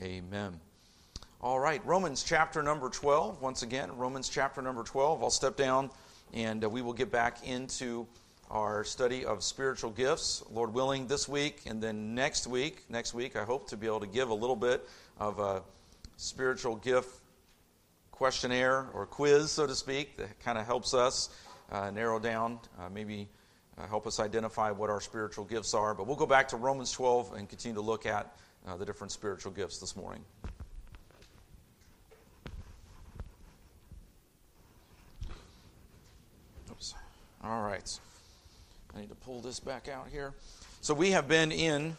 Amen. All right, Romans chapter number 12. Once again, Romans chapter number 12. I'll step down and uh, we will get back into our study of spiritual gifts, Lord willing, this week and then next week. Next week, I hope to be able to give a little bit of a spiritual gift questionnaire or quiz, so to speak, that kind of helps us uh, narrow down, uh, maybe uh, help us identify what our spiritual gifts are. But we'll go back to Romans 12 and continue to look at uh, the different spiritual gifts this morning. Oops. All right. I need to pull this back out here. So we have been in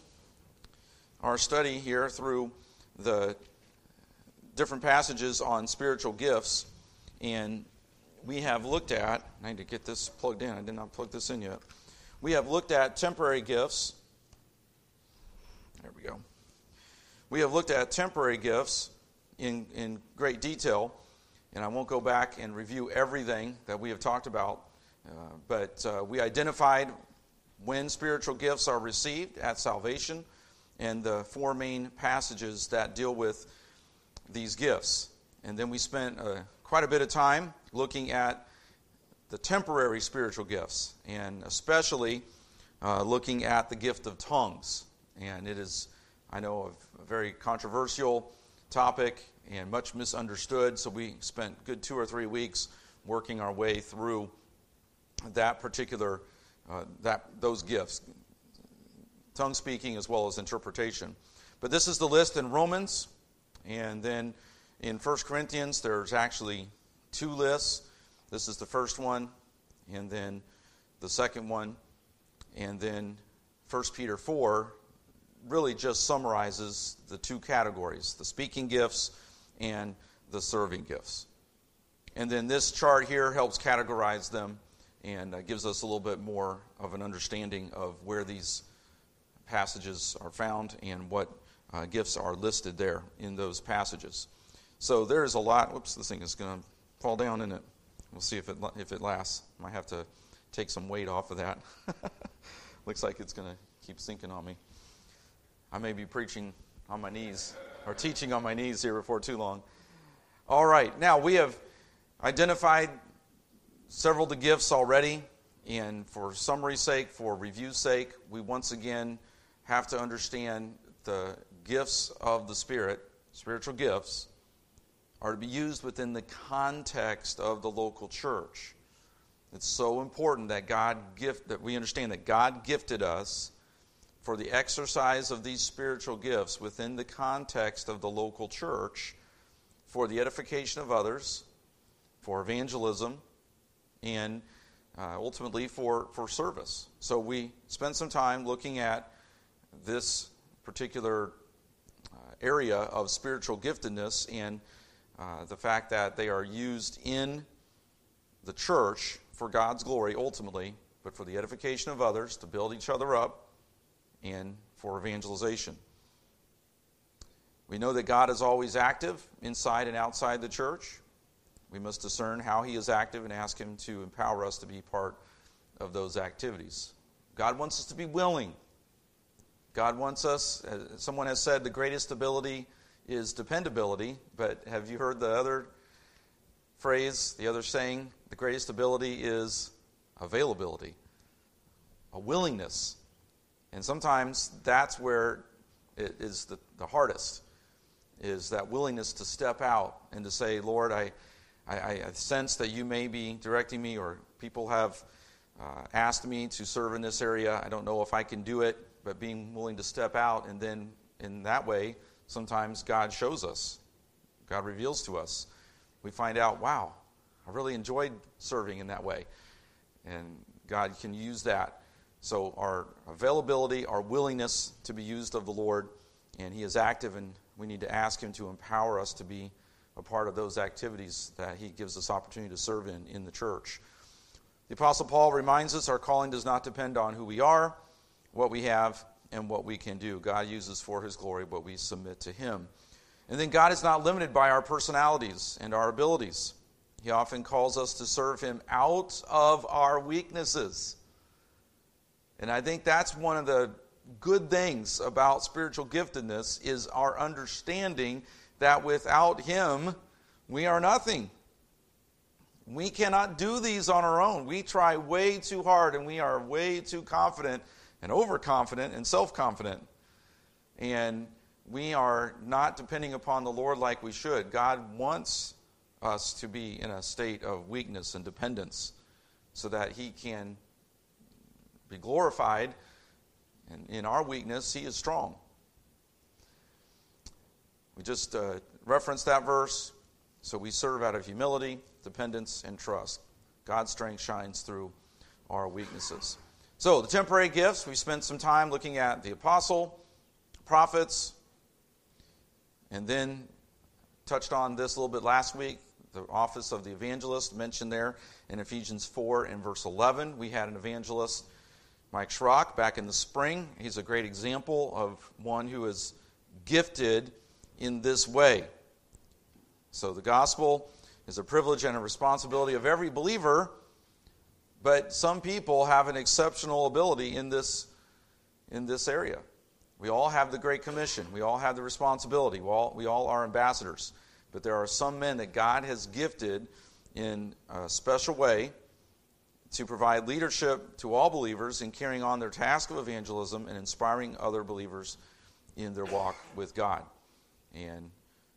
our study here through the different passages on spiritual gifts, and we have looked at, I need to get this plugged in, I did not plug this in yet. We have looked at temporary gifts. There we go. We have looked at temporary gifts in, in great detail, and I won't go back and review everything that we have talked about, uh, but uh, we identified when spiritual gifts are received at salvation and the four main passages that deal with these gifts. And then we spent uh, quite a bit of time looking at the temporary spiritual gifts, and especially uh, looking at the gift of tongues. And it is, I know, a very controversial topic and much misunderstood, so we spent good two or three weeks working our way through that particular, uh, that, those gifts, tongue speaking as well as interpretation. But this is the list in Romans, and then in 1 Corinthians, there's actually two lists. This is the first one, and then the second one, and then 1 Peter 4 really just summarizes the two categories the speaking gifts and the serving gifts. And then this chart here helps categorize them and uh, gives us a little bit more of an understanding of where these passages are found and what uh, gifts are listed there in those passages. So there's a lot. Whoops, this thing is going to fall down in it. We'll see if it if it lasts. Might have to take some weight off of that. Looks like it's going to keep sinking on me. I may be preaching on my knees or teaching on my knees here before too long. All right, now we have identified several of the gifts already, and for summary's sake, for review's sake, we once again have to understand the gifts of the Spirit, spiritual gifts, are to be used within the context of the local church. It's so important that God gift that we understand that God gifted us for the exercise of these spiritual gifts within the context of the local church for the edification of others, for evangelism, and uh, ultimately for, for service. So we spent some time looking at this particular uh, area of spiritual giftedness and uh, the fact that they are used in the church for God's glory ultimately, but for the edification of others, to build each other up, and for evangelization. We know that God is always active inside and outside the church. We must discern how He is active and ask Him to empower us to be part of those activities. God wants us to be willing. God wants us, uh, someone has said, the greatest ability is dependability, but have you heard the other phrase, the other saying? The greatest ability is availability, a willingness. And sometimes that's where it is the, the hardest, is that willingness to step out and to say, Lord, I, I, I sense that you may be directing me, or people have uh, asked me to serve in this area. I don't know if I can do it, but being willing to step out and then in that way, sometimes God shows us, God reveals to us. We find out, wow, I really enjoyed serving in that way. And God can use that. So, our availability, our willingness to be used of the Lord, and He is active, and we need to ask Him to empower us to be a part of those activities that He gives us opportunity to serve in in the church. The Apostle Paul reminds us our calling does not depend on who we are, what we have, and what we can do. God uses for His glory what we submit to Him. And then God is not limited by our personalities and our abilities. He often calls us to serve Him out of our weaknesses. And I think that's one of the good things about spiritual giftedness is our understanding that without Him, we are nothing. We cannot do these on our own. We try way too hard and we are way too confident and overconfident and self confident. And we are not depending upon the Lord like we should. God wants us to be in a state of weakness and dependence so that He can be glorified. And in our weakness, He is strong. We just uh, referenced that verse. So we serve out of humility, dependence, and trust. God's strength shines through our weaknesses. So, the temporary gifts, we spent some time looking at the apostle, prophets, and then touched on this a little bit last week the office of the evangelist mentioned there in Ephesians 4 and verse 11. We had an evangelist, Mike Schrock, back in the spring. He's a great example of one who is gifted in this way. So the gospel is a privilege and a responsibility of every believer, but some people have an exceptional ability in this, in this area. We all have the Great Commission. We all have the responsibility. We all, we all are ambassadors. But there are some men that God has gifted in a special way to provide leadership to all believers in carrying on their task of evangelism and inspiring other believers in their walk with God. And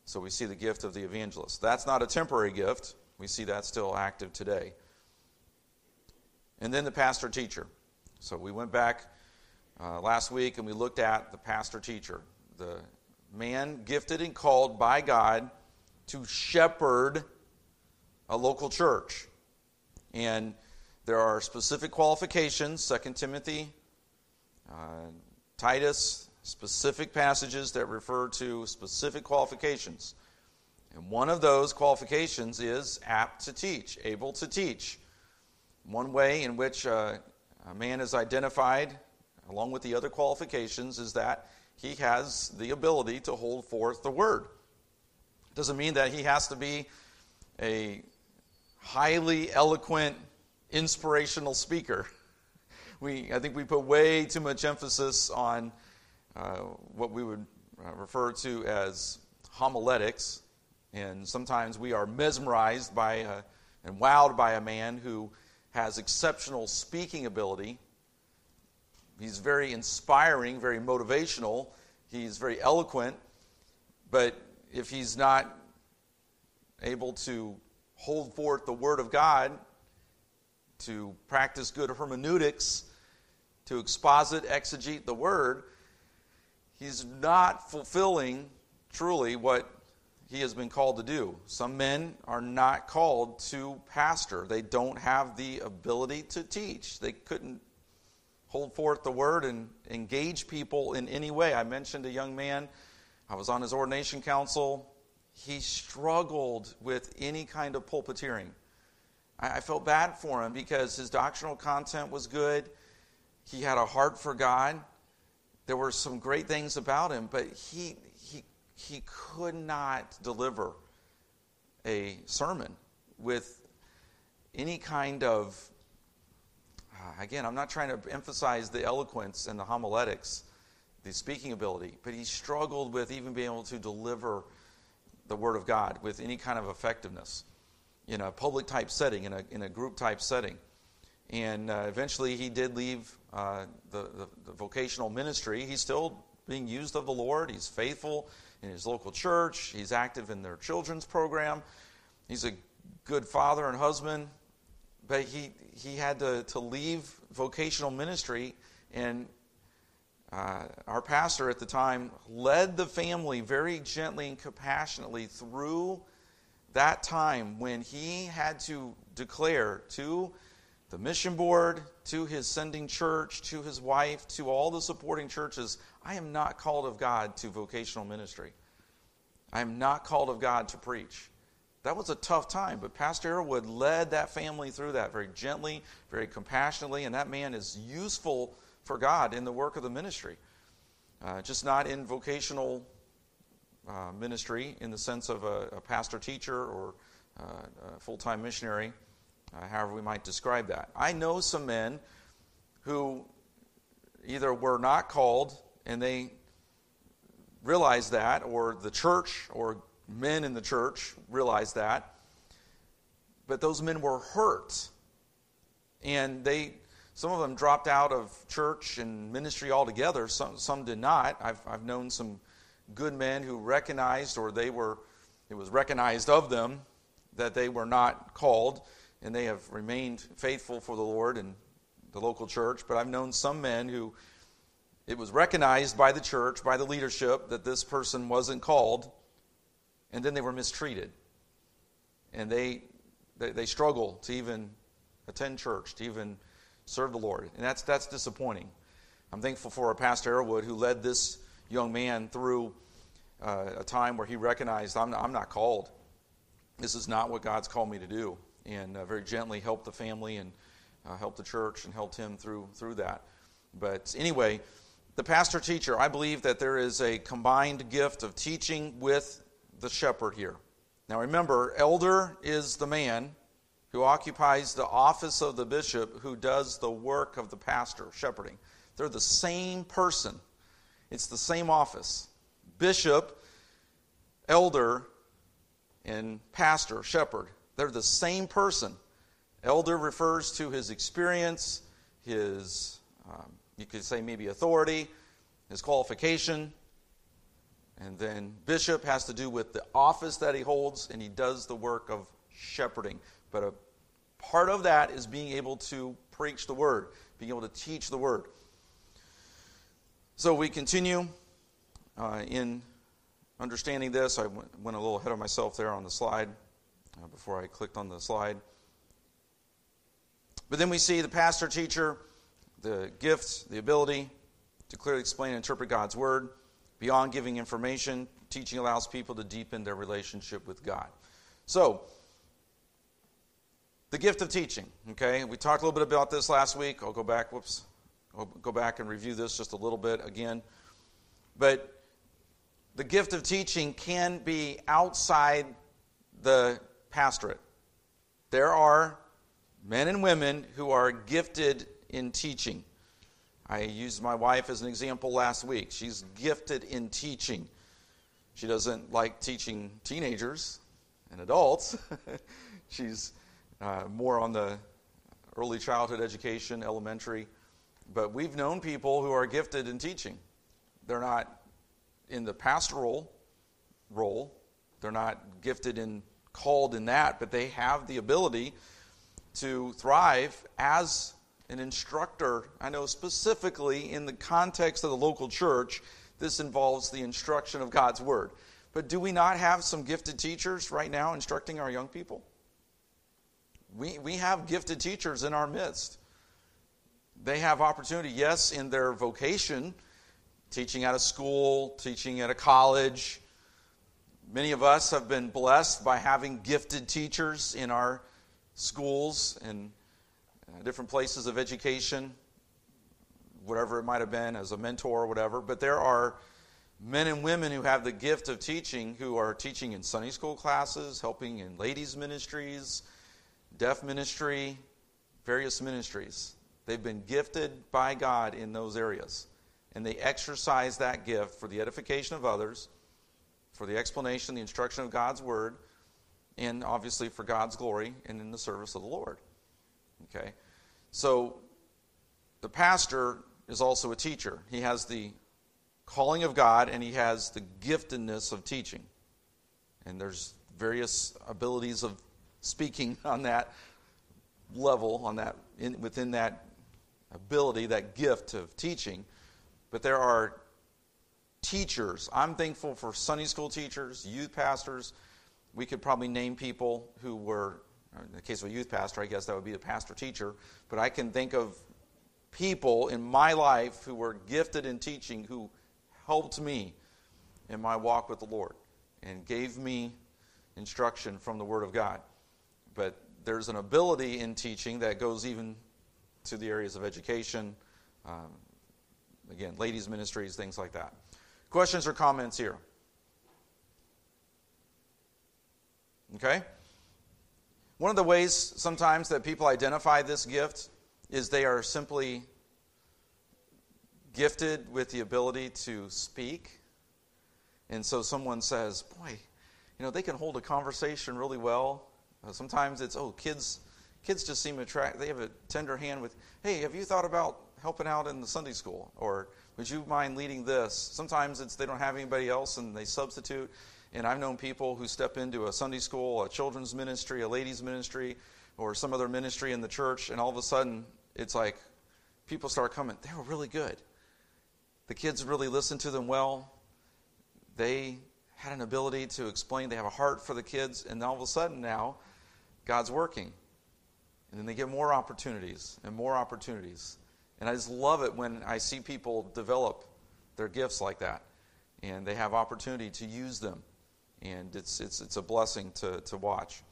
so we see the gift of the evangelist. That's not a temporary gift. We see that still active today. And then the pastor teacher. So we went back uh, last week and we looked at the pastor teacher, the man gifted and called by God to shepherd a local church. And there are specific qualifications, 2 Timothy, uh, Titus, specific passages that refer to specific qualifications. And one of those qualifications is apt to teach, able to teach. One way in which uh, a man is identified, along with the other qualifications, is that he has the ability to hold forth the word. Doesn't mean that he has to be a highly eloquent, inspirational speaker. We, I think we put way too much emphasis on uh, what we would uh, refer to as homiletics, and sometimes we are mesmerized by a, and wowed by a man who has exceptional speaking ability. He's very inspiring, very motivational. He's very eloquent, but if he's not able to hold forth the Word of God, to practice good hermeneutics, to exposit, exegete the Word, he's not fulfilling truly what he has been called to do. Some men are not called to pastor, they don't have the ability to teach. They couldn't hold forth the Word and engage people in any way. I mentioned a young man I was on his ordination council. He struggled with any kind of pulpiteering. I, I felt bad for him because his doctrinal content was good. He had a heart for God. There were some great things about him, but he, he, he could not deliver a sermon with any kind of uh, again i'm not trying to emphasize the eloquence and the homiletics the speaking ability, but he struggled with even being able to deliver the Word of God with any kind of effectiveness in a public type setting, in a, in a group type setting. And uh, eventually he did leave uh, the, the, the, vocational ministry. He's still being used of the Lord. He's faithful in his local church, he's active in their children's program. He's a good father and husband, but he, he had to, to leave vocational ministry and uh, our pastor at the time led the family very gently and compassionately through that time when he had to declare to the mission board, to his sending church, to his wife, to all the supporting churches, I am not called of God to vocational ministry. I am not called of God to preach. That was a tough time, but Pastor Arrowwood led that family through that very gently, very compassionately, and that man is useful for God in the work of the ministry. Uh, just not in vocational uh, ministry in the sense of a, a pastor teacher or uh, a full time missionary, uh, however we might describe that. I know some men who either were not called and they realized that, or the church or men in the church realized that. But those men were hurt. And they, some of them dropped out of church and ministry altogether. Some, some did not. I've, I've known some good men who recognized, or they were, it was recognized of them that they were not called, and they have remained faithful for the Lord and the local church. But I've known some men who it was recognized by the church, by the leadership, that this person wasn't called, and then they were mistreated. And they, they, they struggle to even attend church, to even serve the Lord. And that's, that's disappointing. I'm thankful for our Pastor Arrowwood who led this young man through uh, a time where he recognized, I'm I'm not called. This is not what God's called me to do. And uh, very gently helped the family and uh, helped the church and helped him through, through that. But anyway, the pastor teacher, I believe that there is a combined gift of teaching with the shepherd here. Now remember, elder is the man who occupies the office of the bishop who does the work of the pastor, shepherding. They're the same person, it's the same office. Bishop, elder, and pastor, shepherd. They're the same person. Elder refers to his experience, his um, you could say maybe authority, his qualification. And then bishop has to do with the office that he holds, and he does the work of shepherding. But a part of that is being able to preach the word, being able to teach the word. So we continue uh, in understanding this. I went, a little ahead of myself there on the slide uh, before I clicked on the slide. But then we see the pastor teacher the gift, the ability to clearly explain and interpret God's word. Beyond giving information, teaching allows people to deepen their relationship with God. So, the gift of teaching, okay? We talked a little bit about this last week. I'll go back, whoops. I'll go back and review this just a little bit again. But the gift of teaching can be outside the pastorate. There are men and women who are gifted in teaching. I used my wife as an example last week. She's gifted in teaching. She doesn't like teaching teenagers and adults. She's uh, more on the early childhood education, elementary. But we've known people who are gifted in teaching. They're not in the pastoral role, they're not gifted in called in that, but they have the ability to thrive as an instructor. I know specifically in the context of the local church, this involves the instruction of God's Word. But do we not have some gifted teachers right now instructing our young people? We, we have gifted teachers in our midst. They have opportunity, yes, in their vocation, teaching at a school, teaching at a college. Many of us have been blessed by having gifted teachers in our schools and uh, different places of education, whatever it might have been, as a mentor or whatever. But there are men and women who have the gift of teaching who are teaching in Sunday school classes, helping in ladies' ministries, deaf ministry, various ministries. They've been gifted by God in those areas. And they exercise that gift for the edification of others, for the explanation, the instruction of God's word, and obviously for God's glory and in the service of the Lord. Okay? So the pastor is also a teacher. He has the calling of God and he has the giftedness of teaching. And there's various abilities of speaking on that level, on that in, within that ability, that gift of teaching. But there are teachers. I'm thankful for Sunday school teachers, youth pastors. We could probably name people who were in the case of a youth pastor, I guess that would be the pastor teacher. But I can think of people in my life who were gifted in teaching who helped me in my walk with the Lord and gave me instruction from the Word of God. But there's an ability in teaching that goes even to the areas of education, um, again, ladies' ministries, things like that. Questions or comments here? Okay? One of the ways sometimes that people identify this gift is they are simply gifted with the ability to speak. And so someone says, Boy, you know, they can hold a conversation really well. Uh, sometimes it's, oh, kids. Kids just seem attract. They have a tender hand with, "Hey, have you thought about helping out in the Sunday school?" Or, "Would you mind leading this?" Sometimes it's they don't have anybody else and they substitute. And I've known people who step into a Sunday school, a children's ministry, a ladies' ministry, or some other ministry in the church, and all of a sudden it's like people start coming. They were really good. The kids really listened to them well. They had an ability to explain. They have a heart for the kids, and all of a sudden now, God's working. And then they get more opportunities and more opportunities. And I just love it when I see people develop their gifts like that, and they have opportunity to use them. And it's, it's, it's a blessing to, to watch.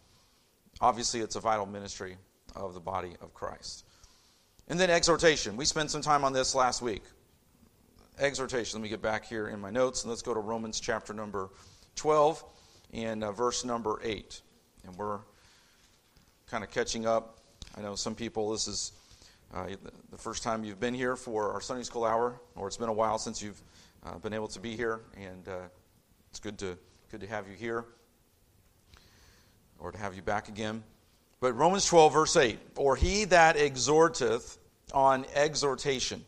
Obviously, it's a vital ministry of the body of Christ. And then exhortation. We spent some time on this last week. Exhortation. Let me get back here in my notes and let's go to Romans chapter number 12 and uh, verse number 8. And we're kind of catching up. I know some people, this is uh, the first time you've been here for our Sunday school hour, or it's been a while since you've uh, been able to be here, and uh, it's good to, good to have you here or to have you back again. But Romans 12, verse 8 Or he that exhorteth on exhortation.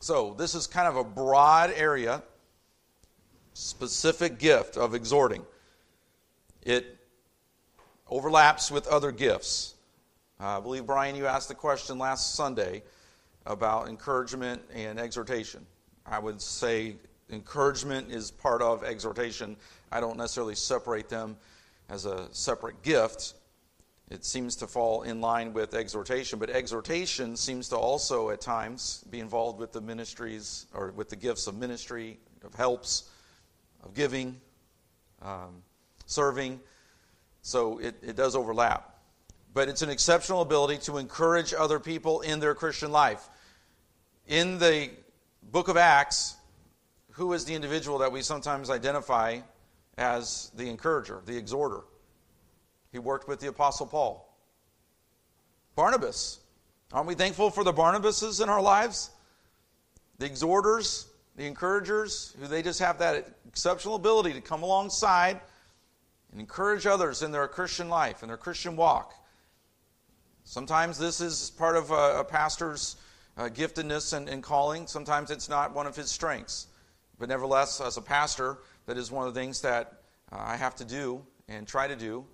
So, this is kind of a broad area, specific gift of exhorting. It overlaps with other gifts. Uh, I believe, Brian, you asked the question last Sunday about encouragement and exhortation. I would say encouragement is part of exhortation. I don't necessarily separate them as a separate gift. It seems to fall in line with exhortation, but exhortation seems to also at times be involved with the ministries or with the gifts of ministry, of helps, of giving, um, serving. So it, it does overlap. But it's an exceptional ability to encourage other people in their Christian life. In the book of Acts, who is the individual that we sometimes identify as the encourager, the exhorter. He worked with the Apostle Paul. Barnabas. Aren't we thankful for the Barnabases in our lives? The exhorters, the encouragers, who they just have that exceptional ability to come alongside and encourage others in their Christian life, in their Christian walk. Sometimes this is part of a, a pastor's uh, giftedness and, and calling. Sometimes it's not one of his strengths. But nevertheless, as a pastor, that is one of the things that uh, I have to do and try to do.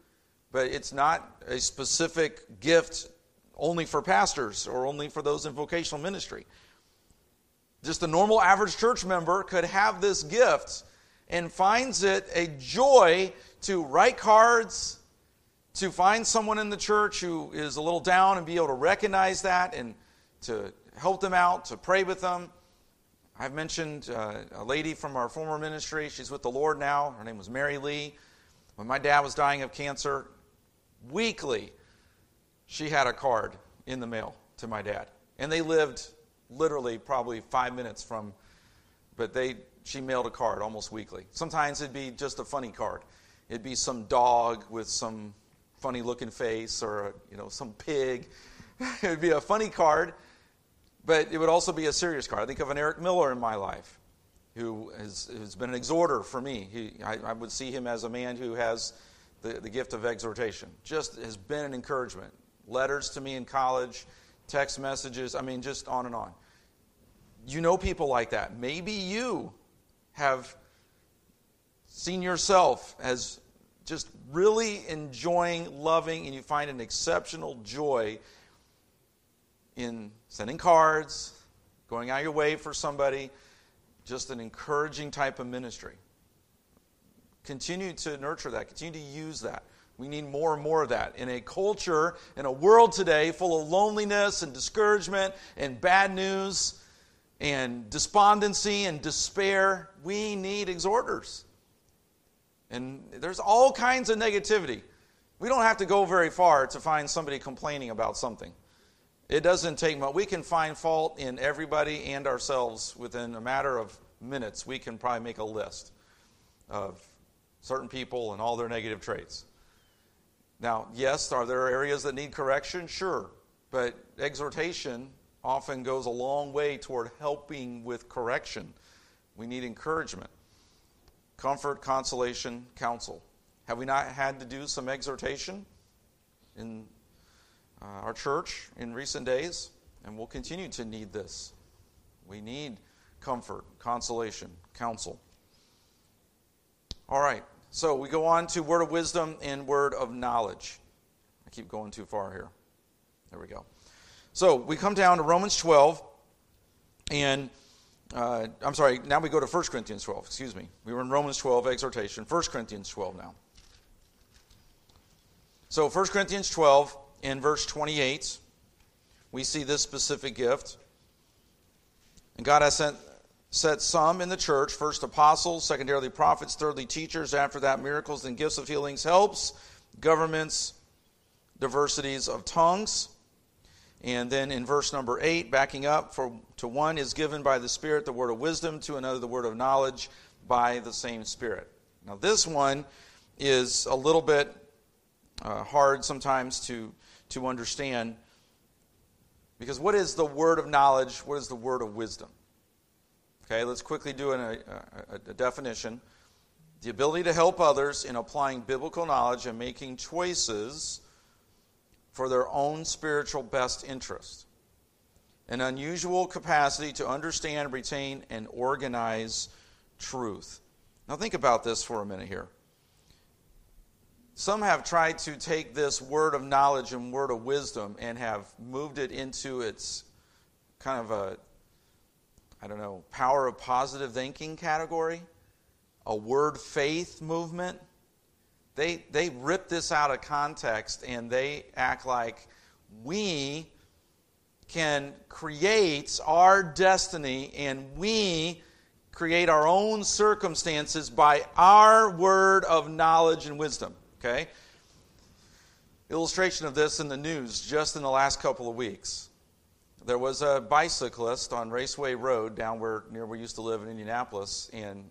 But it's not a specific gift only for pastors or only for those in vocational ministry. Just a normal average church member could have this gift and finds it a joy to write cards, to find someone in the church who is a little down and be able to recognize that and to help them out, to pray with them. I've mentioned uh, a lady from our former ministry. She's with the Lord now. Her name was Mary Lee. When my dad was dying of cancer, weekly, she had a card in the mail to my dad. And they lived literally probably five minutes from, but they, she mailed a card almost weekly. Sometimes it'd be just a funny card. It'd be some dog with some funny looking face or, you know, some pig. it'd be a funny card but it would also be a serious card. I think of an Eric Miller in my life who has, has been an exhorter for me. He, I, I, would see him as a man who has the, the gift of exhortation. Just has been an encouragement. Letters to me in college, text messages, I mean, just on and on. You know people like that. Maybe you have seen yourself as just really enjoying, loving, and you find an exceptional joy in sending cards, going out your way for somebody, just an encouraging type of ministry. Continue to nurture that, continue to use that. We need more and more of that. In a culture, in a world today full of loneliness and discouragement and bad news and despondency and despair, we need exhorters. And there's all kinds of negativity. We don't have to go very far to find somebody complaining about something. It doesn't take much. We can find fault in everybody and ourselves within a matter of minutes. We can probably make a list of certain people and all their negative traits. Now, yes, are there areas that need correction? Sure. But exhortation often goes a long way toward helping with correction. We need encouragement, comfort, consolation, counsel. Have we not had to do some exhortation in uh, our church in recent days? And we'll continue to need this. We need comfort, consolation, counsel. All right, so we go on to word of wisdom and word of knowledge. I keep going too far here. There we go. So we come down to Romans 12, and uh, I'm sorry, now we go to 1 Corinthians 12. Excuse me. We were in Romans 12, exhortation. 1 Corinthians 12 now. So 1 Corinthians 12, in verse 28, we see this specific gift. And God has sent, set some in the church first apostles, secondarily prophets, thirdly teachers, after that miracles and gifts of healings, helps, governments, diversities of tongues. And then in verse number 8, backing up, for to one is given by the Spirit the word of wisdom, to another the word of knowledge by the same Spirit. Now, this one is a little bit uh, hard sometimes to, to understand because what is the word of knowledge? What is the word of wisdom? Okay, let's quickly do an, a, a, a definition. The ability to help others in applying biblical knowledge and making choices for their own spiritual best interest. An unusual capacity to understand, retain, and organize truth. Now, think about this for a minute here. Some have tried to take this word of knowledge and word of wisdom and have moved it into its kind of a, I don't know, power of positive thinking category, a word faith movement. They, they rip this out of context and they act like we can create our destiny and we create our own circumstances by our word of knowledge and wisdom. Okay? Illustration of this in the news just in the last couple of weeks. There was a bicyclist on Raceway Road down where near where we used to live in Indianapolis, and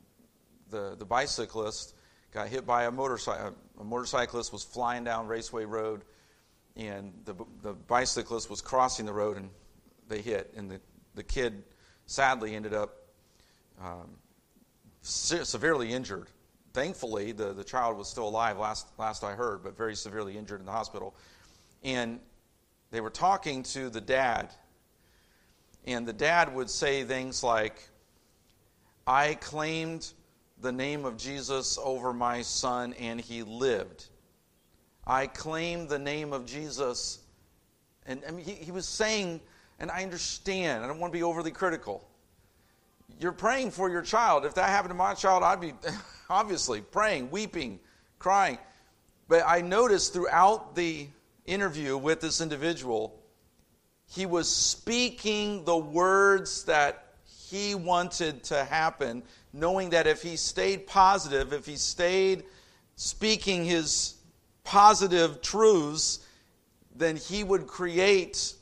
the, the bicyclist got hit by a motorcycle. A motorcyclist was flying down Raceway Road, and the, the bicyclist was crossing the road, and they hit. And the, the kid sadly ended up um, se- severely injured thankfully, the, the child was still alive last, last I heard, but very severely injured in the hospital. And they were talking to the dad, and the dad would say things like, I claimed the name of Jesus over my son, and he lived. I claim the name of Jesus. And I mean, he, he was saying, and I understand, I don't want to be overly critical you're praying for your child. If that happened to my child, I'd be obviously praying, weeping, crying. But I noticed throughout the interview with this individual, he was speaking the words that he wanted to happen, knowing that if he stayed positive, if he stayed speaking his positive truths, then he would create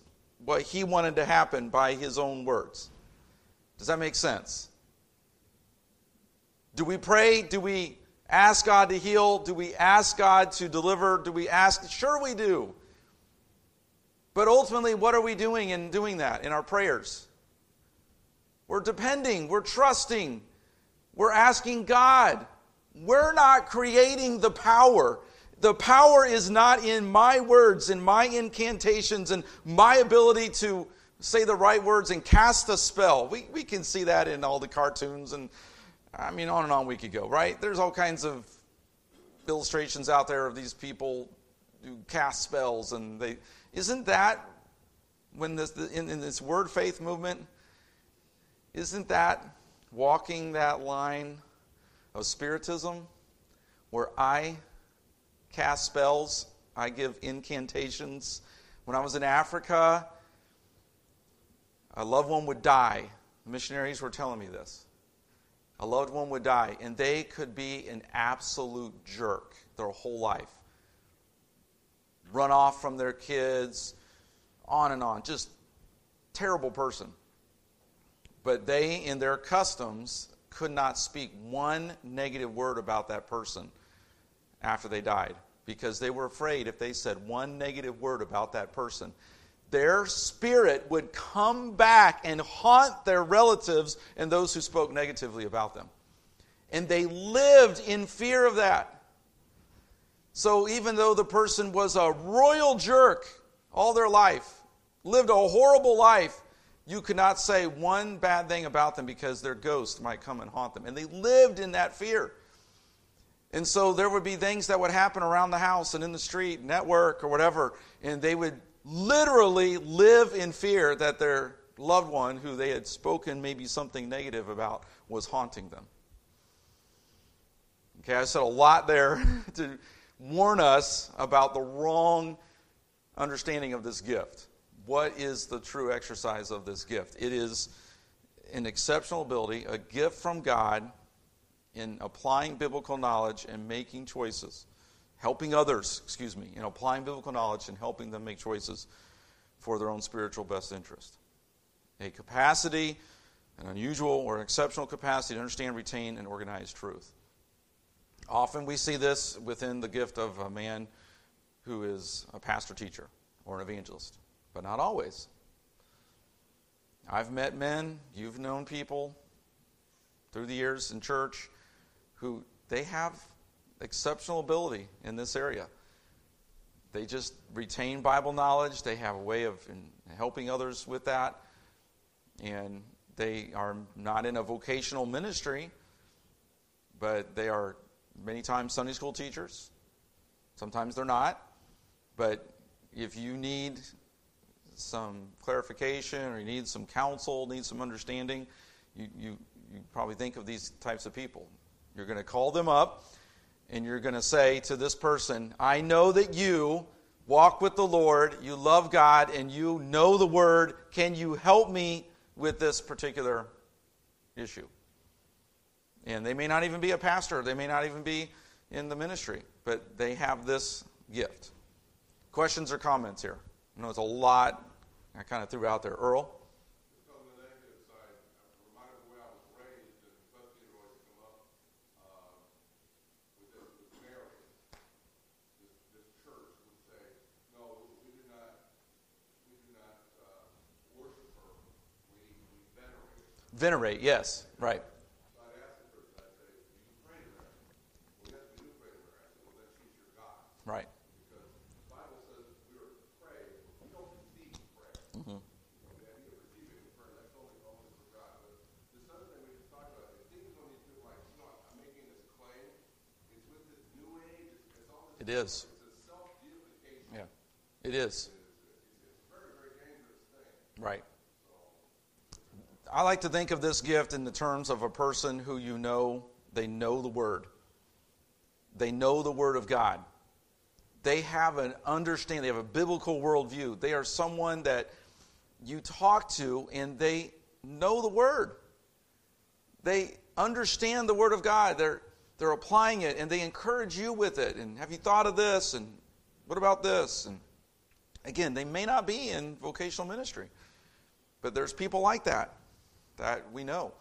what he wanted to happen by his own words. Does that make sense? Do we pray? Do we ask God to heal? Do we ask God to deliver? Do we ask? Sure, we do. But ultimately, what are we doing in doing that in our prayers? We're depending, we're trusting, we're asking God. We're not creating the power. The power is not in my words and my incantations and my ability to say the right words and cast a spell. We, we can see that in all the cartoons, and I mean, on and on we could go, right? There's all kinds of illustrations out there of these people who cast spells, and they. Isn't that, when this, in, in this word faith movement, isn't that walking that line of spiritism where I cast spells, I give incantations? When I was in Africa, a loved one would die. The missionaries were telling me this. A loved one would die, and they could be an absolute jerk their whole life. Run off from their kids, on and on. Just terrible person. But they, in their customs, could not speak one negative word about that person after they died because they were afraid if they said one negative word about that person, their spirit would come back and haunt their relatives and those who spoke negatively about them. And they lived in fear of that. So even though the person was a royal jerk all their life, lived a horrible life, you could not say one bad thing about them because their ghost might come and haunt them. And they lived in that fear. And so there would be things that would happen around the house and in the street, network or whatever, and they would literally live in fear that their loved one, who they had spoken maybe something negative about, was haunting them. Okay, I said a lot there to warn us about the wrong understanding of this gift. What is the true exercise of this gift? It is an exceptional ability, a gift from God in applying biblical knowledge and making choices helping others, excuse me, in applying biblical knowledge and helping them make choices for their own spiritual best interest. A capacity, an unusual or exceptional capacity to understand, retain, and organize truth. Often we see this within the gift of a man who is a pastor teacher or an evangelist, but not always. I've met men, you've known people through the years in church who they have exceptional ability in this area. They just retain Bible knowledge, they have a way of helping others with that, and they are not in a vocational ministry, but they are many times Sunday school teachers. Sometimes they're not. But if you need some clarification or you need some counsel, need some understanding, you, you, you probably think of these types of people. You're going to call them up and you're going to say to this person, I know that you walk with the Lord, you love God, and you know the Word. Can you help me with this particular issue? And they may not even be a pastor, they may not even be in the ministry, but they have this gift. Questions or comments here? I know it's a lot I kind of threw out there. Earl? Venerate, yes, right. Mm-hmm. It is. Yeah, it is. Right. I like to think of this gift in the terms of a person who you know, they know the Word. They know the Word of God. They have an understanding, they have a biblical worldview. They are someone that you talk to and they know the Word. They understand the Word of God. They're, they're applying it and they encourage you with it. And have you thought of this? And what about this? And again, they may not be in vocational ministry, but there's people like that that we know.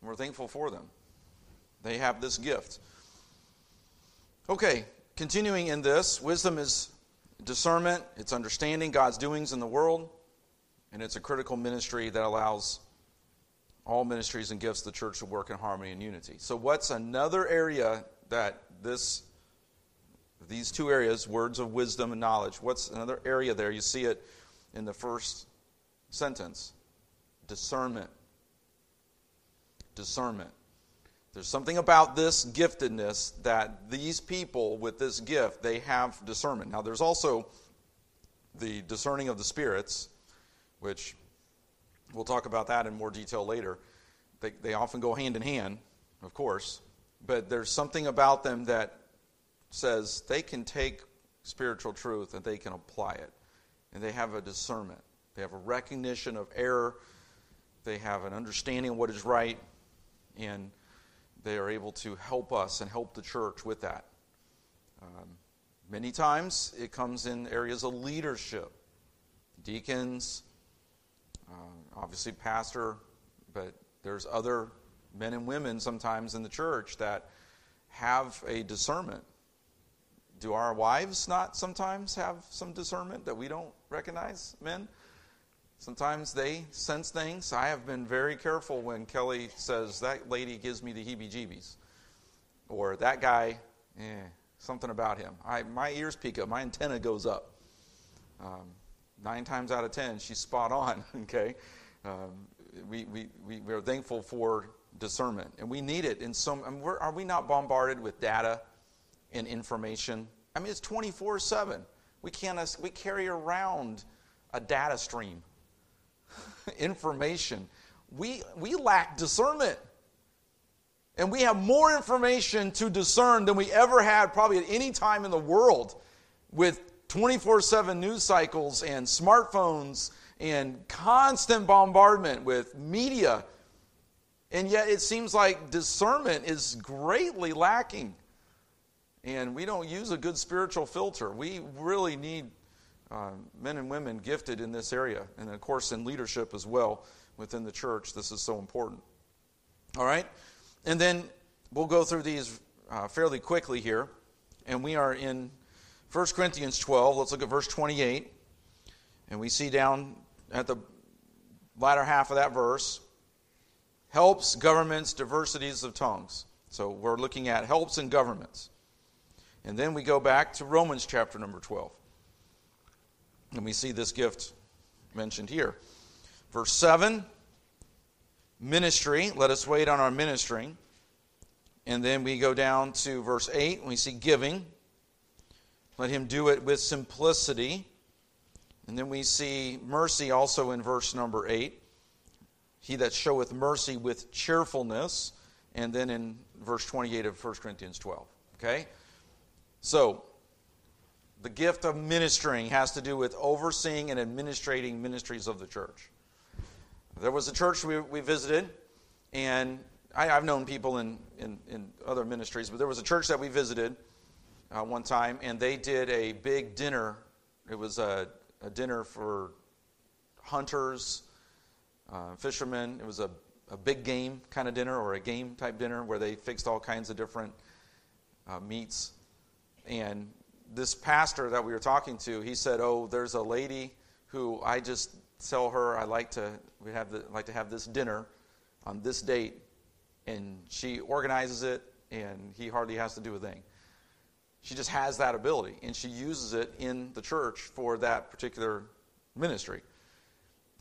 And we're thankful for them. They have this gift. Okay, continuing in this, wisdom is discernment, it's understanding God's doings in the world, and it's a critical ministry that allows all ministries and gifts the church to work in harmony and unity. So, what's another area that this, these two areas, words of wisdom and knowledge, what's another area there? You see it in the first sentence discernment discernment. There's something about this giftedness that these people with this gift, they have discernment. Now, there's also the discerning of the spirits, which we'll talk about that in more detail later. They, they often go hand in hand, of course, but there's something about them that says they can take spiritual truth and they can apply it. And they have a discernment, they have a recognition of error, they have an understanding of what is right, and they are able to help us and help the church with that. Um, many times it comes in areas of leadership deacons, obviously, pastor, but there's other men and women sometimes in the church that have a discernment. Do our wives not sometimes have some discernment that we don't recognize, men? Sometimes they sense things. I have been very careful when Kelly says, That lady gives me the heebie jeebies. Or that guy, eh, something about him. I, my ears peak up, my antenna goes up. Um, nine times out of ten, she's spot on, okay? Um, we, we, we, are thankful for discernment, and we need it in some. I mean, are we not bombarded with data and information? I mean, it's 24 7. We, can't, we carry around a data stream, information. We, we lack discernment. And we have more information to discern than we ever had, probably at any time in the world, with 24 7 news cycles and smartphones and constant bombardment with media. And yet it seems like discernment is greatly lacking. And we don't use a good spiritual filter. We really need uh, men and women gifted in this area. And of course, in leadership as well within the church, this is so important. All right? And then we'll go through these uh, fairly quickly here. And we are in 1 Corinthians 12. Let's look at verse 28. And we see down at the latter half of that verse helps governments, diversities of tongues. So we're looking at helps and governments. And then we go back to Romans chapter number 12. And we see this gift mentioned here. Verse 7 ministry. Let us wait on our ministering. And then we go down to verse 8 and we see giving. Let him do it with simplicity. And then we see mercy also in verse number 8. He that showeth mercy with cheerfulness. And then in verse 28 of 1 Corinthians 12. Okay? So, the gift of ministering has to do with overseeing and administrating ministries of the church. There was a church we, we visited, and I, have known people in, in, in, other ministries, but there was a church that we visited uh, one time, and they did a big dinner. It was a, a dinner for hunters, uh, fishermen. It was a, a big game kind of dinner or a game type dinner where they fixed all kinds of different uh, meats and this pastor that we were talking to, he said, "Oh, there's a lady who I just tell her I like to we have the, like to have this dinner on this date, and she organizes it, and he hardly has to do a thing. She just has that ability, and she uses it in the church for that particular ministry.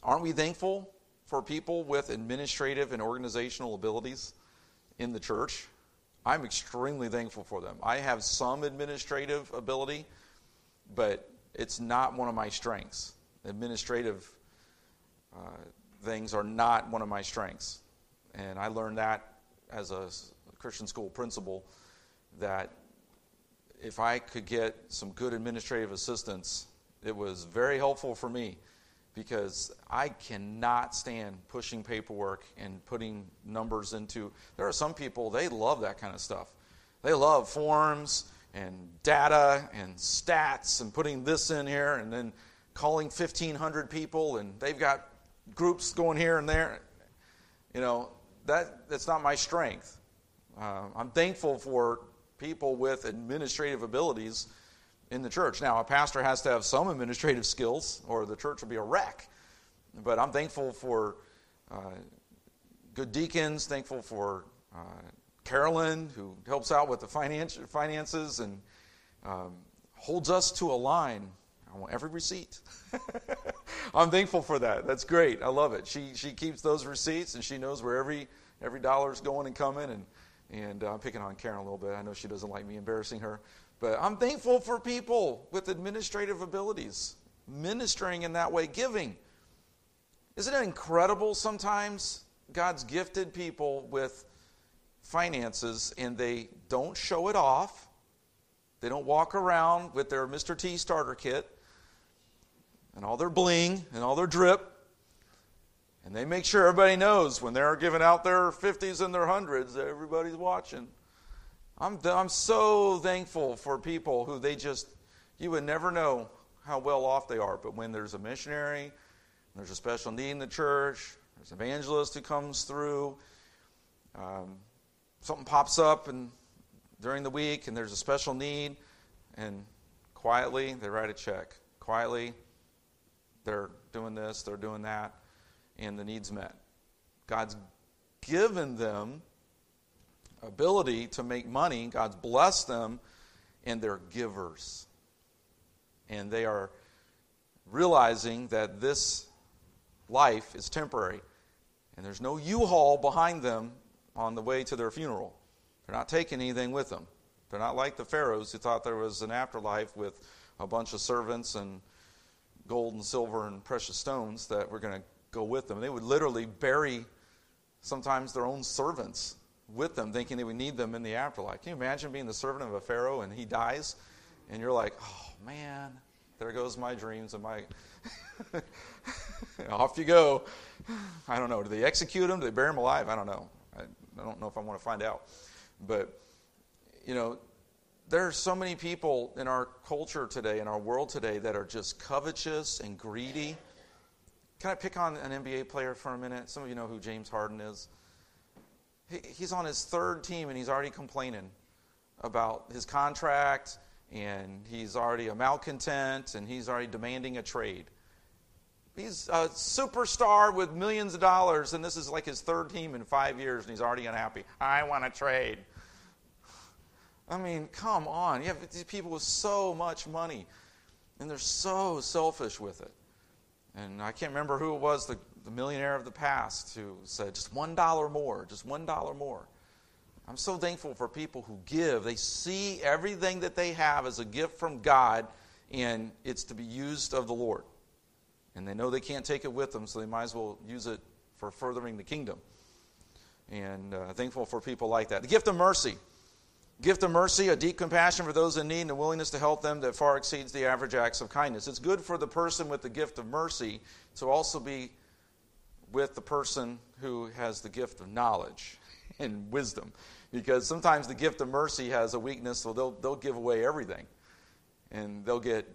Aren't we thankful for people with administrative and organizational abilities in the church? I'm extremely thankful for them. I have some administrative ability, but it's not one of my strengths. Administrative uh, things are not one of my strengths. And I learned that as a Christian school principal that if I could get some good administrative assistance, it was very helpful for me because I cannot stand pushing paperwork and putting numbers into. There are some people, they love that kind of stuff. They love forms and data and stats and putting this in here and then calling 1,500 people and they've got groups going here and there. You know, that, that's not my strength. Uh, I'm thankful for people with administrative abilities in the church. Now, a pastor has to have some administrative skills, or the church will be a wreck. But I'm thankful for uh, good deacons, thankful for uh, Carolyn, who helps out with the finance, finances and um, holds us to a line. I want every receipt. I'm thankful for that. That's great. I love it. She, she keeps those receipts and she knows where every, every dollar is going and coming. And, and uh, I'm picking on Karen a little bit. I know she doesn't like me embarrassing her. But I'm thankful for people with administrative abilities, ministering in that way, giving. Isn't it incredible sometimes God's gifted people with finances and they don't show it off? They don't walk around with their Mr. T starter kit and all their bling and all their drip. And they make sure everybody knows when they're giving out their 50s and their hundreds, everybody's watching. I'm, I'm so thankful for people who they just, you would never know how well off they are. But when there's a missionary, there's a special need in the church, there's an evangelist who comes through, um, something pops up and during the week and there's a special need, and quietly they write a check. Quietly, they're doing this, they're doing that, and the needs met. God's given them ability to make money. God's blessed them, and they're givers. And they are realizing that this life is temporary. And there's no U Haul behind them on the way to their funeral. They're not taking anything with them. They're not like the Pharaohs who thought there was an afterlife with a bunch of servants and gold and silver and precious stones that were going to go with them. They would literally bury sometimes their own servants with them, thinking they would need them in the afterlife. Can you imagine being the servant of a Pharaoh and he dies? And you're like, oh man, there goes my dreams and my. Off you go. I don't know. Do they execute him? Do they bury him alive? I don't know. I, I don't know if I want to find out. But, you know, there are so many people in our culture today, in our world today, that are just covetous and greedy. Can I pick on an NBA player for a minute? Some of you know who James Harden is. He, he's on his third team and he's already complaining about his contract and he's already a malcontent and he's already demanding a trade. He's a superstar with millions of dollars, and this is like his third team in five years, and he's already unhappy. I want to trade. I mean, come on. You have these people with so much money, and they're so selfish with it. And I can't remember who it was, the, the millionaire of the past, who said, just $1 more, just $1 more. I'm so thankful for people who give. They see everything that they have as a gift from God, and it's to be used of the Lord. And they know they can't take it with them, so they might as well use it for furthering the kingdom. And uh, thankful for people like that. The gift of mercy. Gift of mercy, a deep compassion for those in need, and a willingness to help them that far exceeds the average acts of kindness. It's good for the person with the gift of mercy to also be with the person who has the gift of knowledge and wisdom. Because sometimes the gift of mercy has a weakness, so they'll, they'll give away everything and they'll get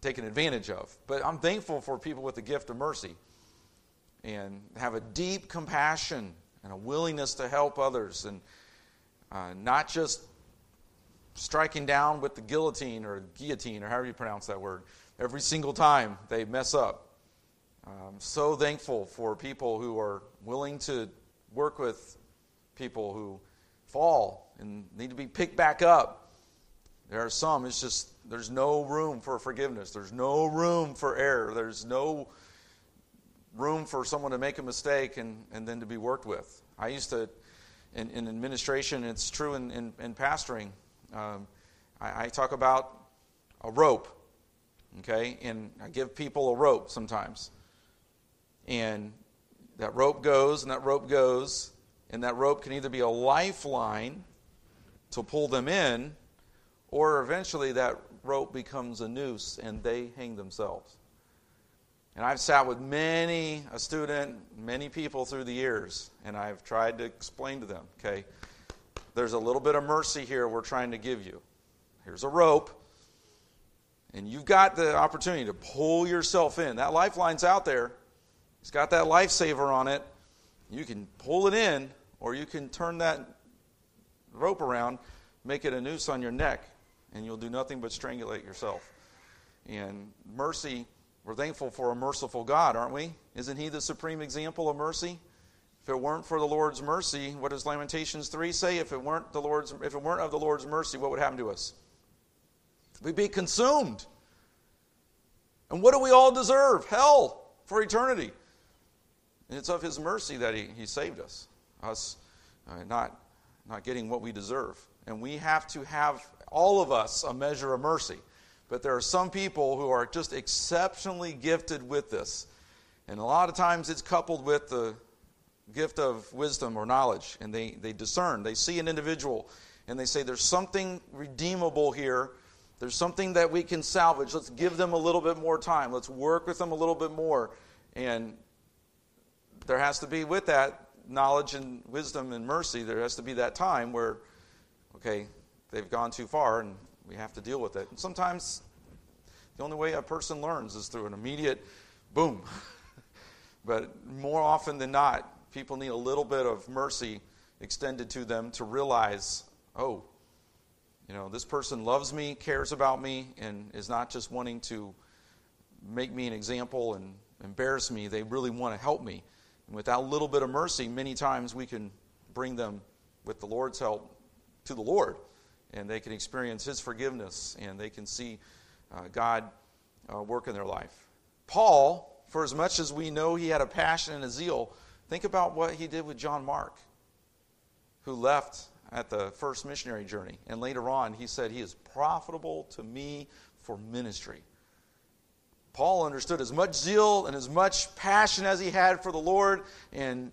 taken advantage of. But I'm thankful for people with the gift of mercy and have a deep compassion and a willingness to help others and uh, not just striking down with the guillotine or guillotine or however you pronounce that word every single time they mess up. I'm so thankful for people who are willing to work with people who fall and need to be picked back up. There are some, it's just, there's no room for forgiveness. There's no room for error. There's no room for someone to make a mistake and, and then to be worked with. I used to, in, in administration, it's true in, in, in pastoring, um, I, I talk about a rope, okay? And I give people a rope sometimes. And that rope goes and that rope goes, and that rope can either be a lifeline to pull them in, or eventually that rope becomes a noose and they hang themselves. And I've sat with many, a student, many people through the years, and I've tried to explain to them, okay, there's a little bit of mercy here we're trying to give you. Here's a rope, and you've got the opportunity to pull yourself in. That lifeline's out there, it's got that lifesaver on it. You can pull it in, or you can turn that rope around, make it a noose on your neck, and you'll do nothing but strangulate yourself. And mercy, we're thankful for a merciful God, aren't we? Isn't He the supreme example of mercy? If it weren't for the Lord's mercy, what does Lamentations 3 say? If it weren't the Lord's if it weren't of the Lord's mercy, what would happen to us? We'd be consumed. And what do we all deserve? Hell for eternity. And it's of his mercy that he, he saved us. Us uh, not, not getting what we deserve. And we have to have, all of us, a measure of mercy. But there are some people who are just exceptionally gifted with this. And a lot of times it's coupled with the gift of wisdom or knowledge, and they, they discern. They see an individual and they say, There's something redeemable here. There's something that we can salvage. Let's give them a little bit more time. Let's work with them a little bit more. And there has to be, with that knowledge and wisdom and mercy, there has to be that time where, okay, they've gone too far and we have to deal with it. And sometimes the only way a person learns is through an immediate boom. but more often than not, people need a little bit of mercy extended to them to realize, oh, you know, this person loves me, cares about me, and is not just wanting to make me an example and embarrass me. They really want to help me. And without a little bit of mercy, many times we can bring them, with the Lord's help, to the Lord. And they can experience His forgiveness and they can see uh, God uh, work in their life. Paul, for as much as we know he had a passion and a zeal, think about what he did with John Mark, who left at the first missionary journey. And later on, he said, He is profitable to me for ministry. Paul understood as much zeal and as much passion as he had for the Lord, and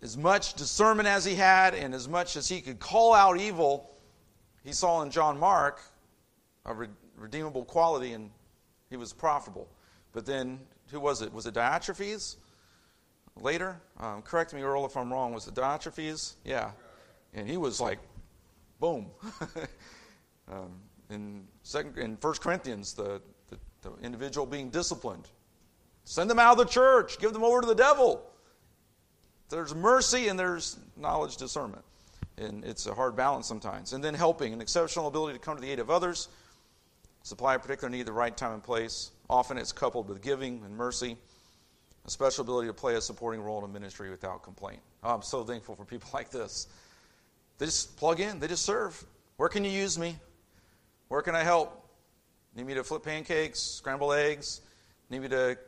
as much discernment as he had, and as much as he could call out evil, he saw in John Mark a redeemable quality, and he was profitable. But then, who was it? Was it Diotrephes? Later? Um, correct me, Earl, if I'm wrong. Was it Diotrephes? Yeah. And he was like, boom. um, in second in First Corinthians, the, the, the individual being disciplined. Send them out of the church, give them over to the devil. There's mercy and there's knowledge discernment. And it's a hard balance sometimes. And then helping, an exceptional ability to come to the aid of others, supply a particular need at the right time and place. Often it's coupled with giving and mercy, a special ability to play a supporting role in a ministry without complaint. Oh, I'm so thankful for people like this. They just plug in, they just serve. Where can you use me? Where can I help? Need me to flip pancakes, scramble eggs? Need me to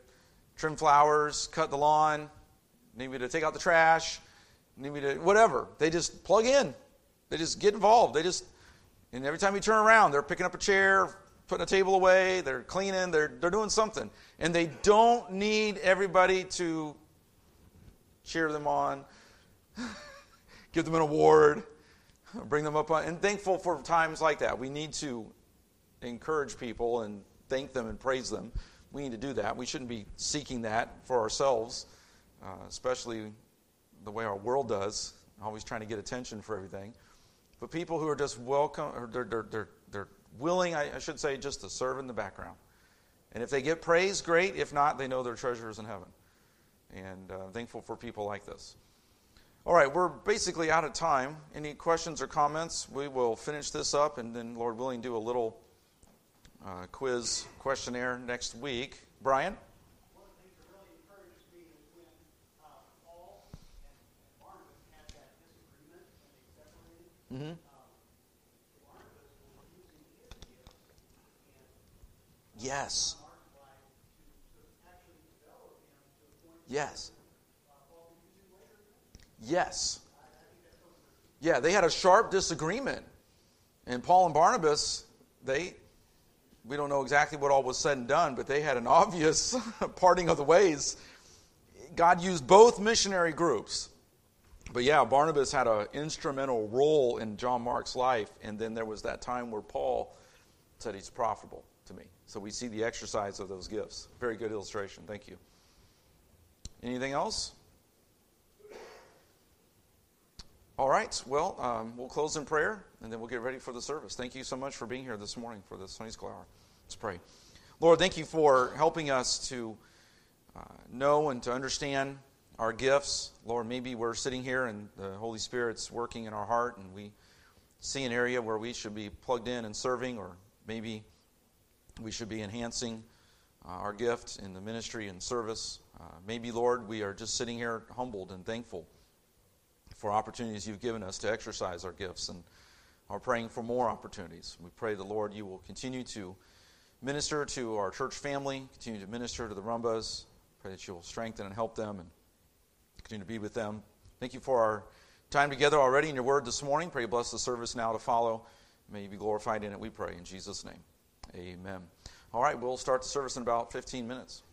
trim flowers, cut the lawn? Need me to take out the trash? Need me to whatever. They just plug in. They just get involved. They just and every time you turn around, they're picking up a chair, putting a table away, they're cleaning, they're they're doing something. And they don't need everybody to cheer them on, give them an award bring them up on, and thankful for times like that. We need to encourage people and thank them and praise them. We need to do that. We shouldn't be seeking that for ourselves, uh, especially the way our world does, always trying to get attention for everything. But people who are just welcome, or they're, they're, they're, they're willing, I, I should say, just to serve in the background. And if they get praise, great. If not, they know their treasure is in heaven. And uh, thankful for people like this. All right, we're basically out of time. Any questions or comments? We will finish this up and then, Lord willing, do a little uh, quiz questionnaire next week. Brian? Mm-hmm. Yes. Yes. Yes. Yeah, they had a sharp disagreement. And Paul and Barnabas, they, we don't know exactly what all was said and done, but they had an obvious parting of the ways. God used both missionary groups. But yeah, Barnabas had an instrumental role in John Mark's life, and then there was that time where Paul said he's profitable to me. So we see the exercise of those gifts. Very good illustration. Thank you. Anything else? All right. Well, um, we'll close in prayer and then we'll get ready for the service. Thank you so much for being here this morning for the Sunday School Hour. Let's pray. Lord, thank you for helping us to uh, know and to understand our gifts. Lord, maybe we're sitting here and the Holy Spirit's working in our heart and we see an area where we should be plugged in and serving, or maybe we should be enhancing uh, our gift in the ministry and service. Uh, maybe, Lord, we are just sitting here humbled and thankful for opportunities you've given us to exercise our gifts and are praying for more opportunities. We pray the Lord you will continue to minister to our church family, continue to minister to the Rumbas. Pray that you will strengthen and help them and continue to be with them. Thank you for our time together already in your word this morning. Pray you bless the service now to follow. May you be glorified in it, we pray. In Jesus' name, amen. All right, we'll start the service in about 15 minutes.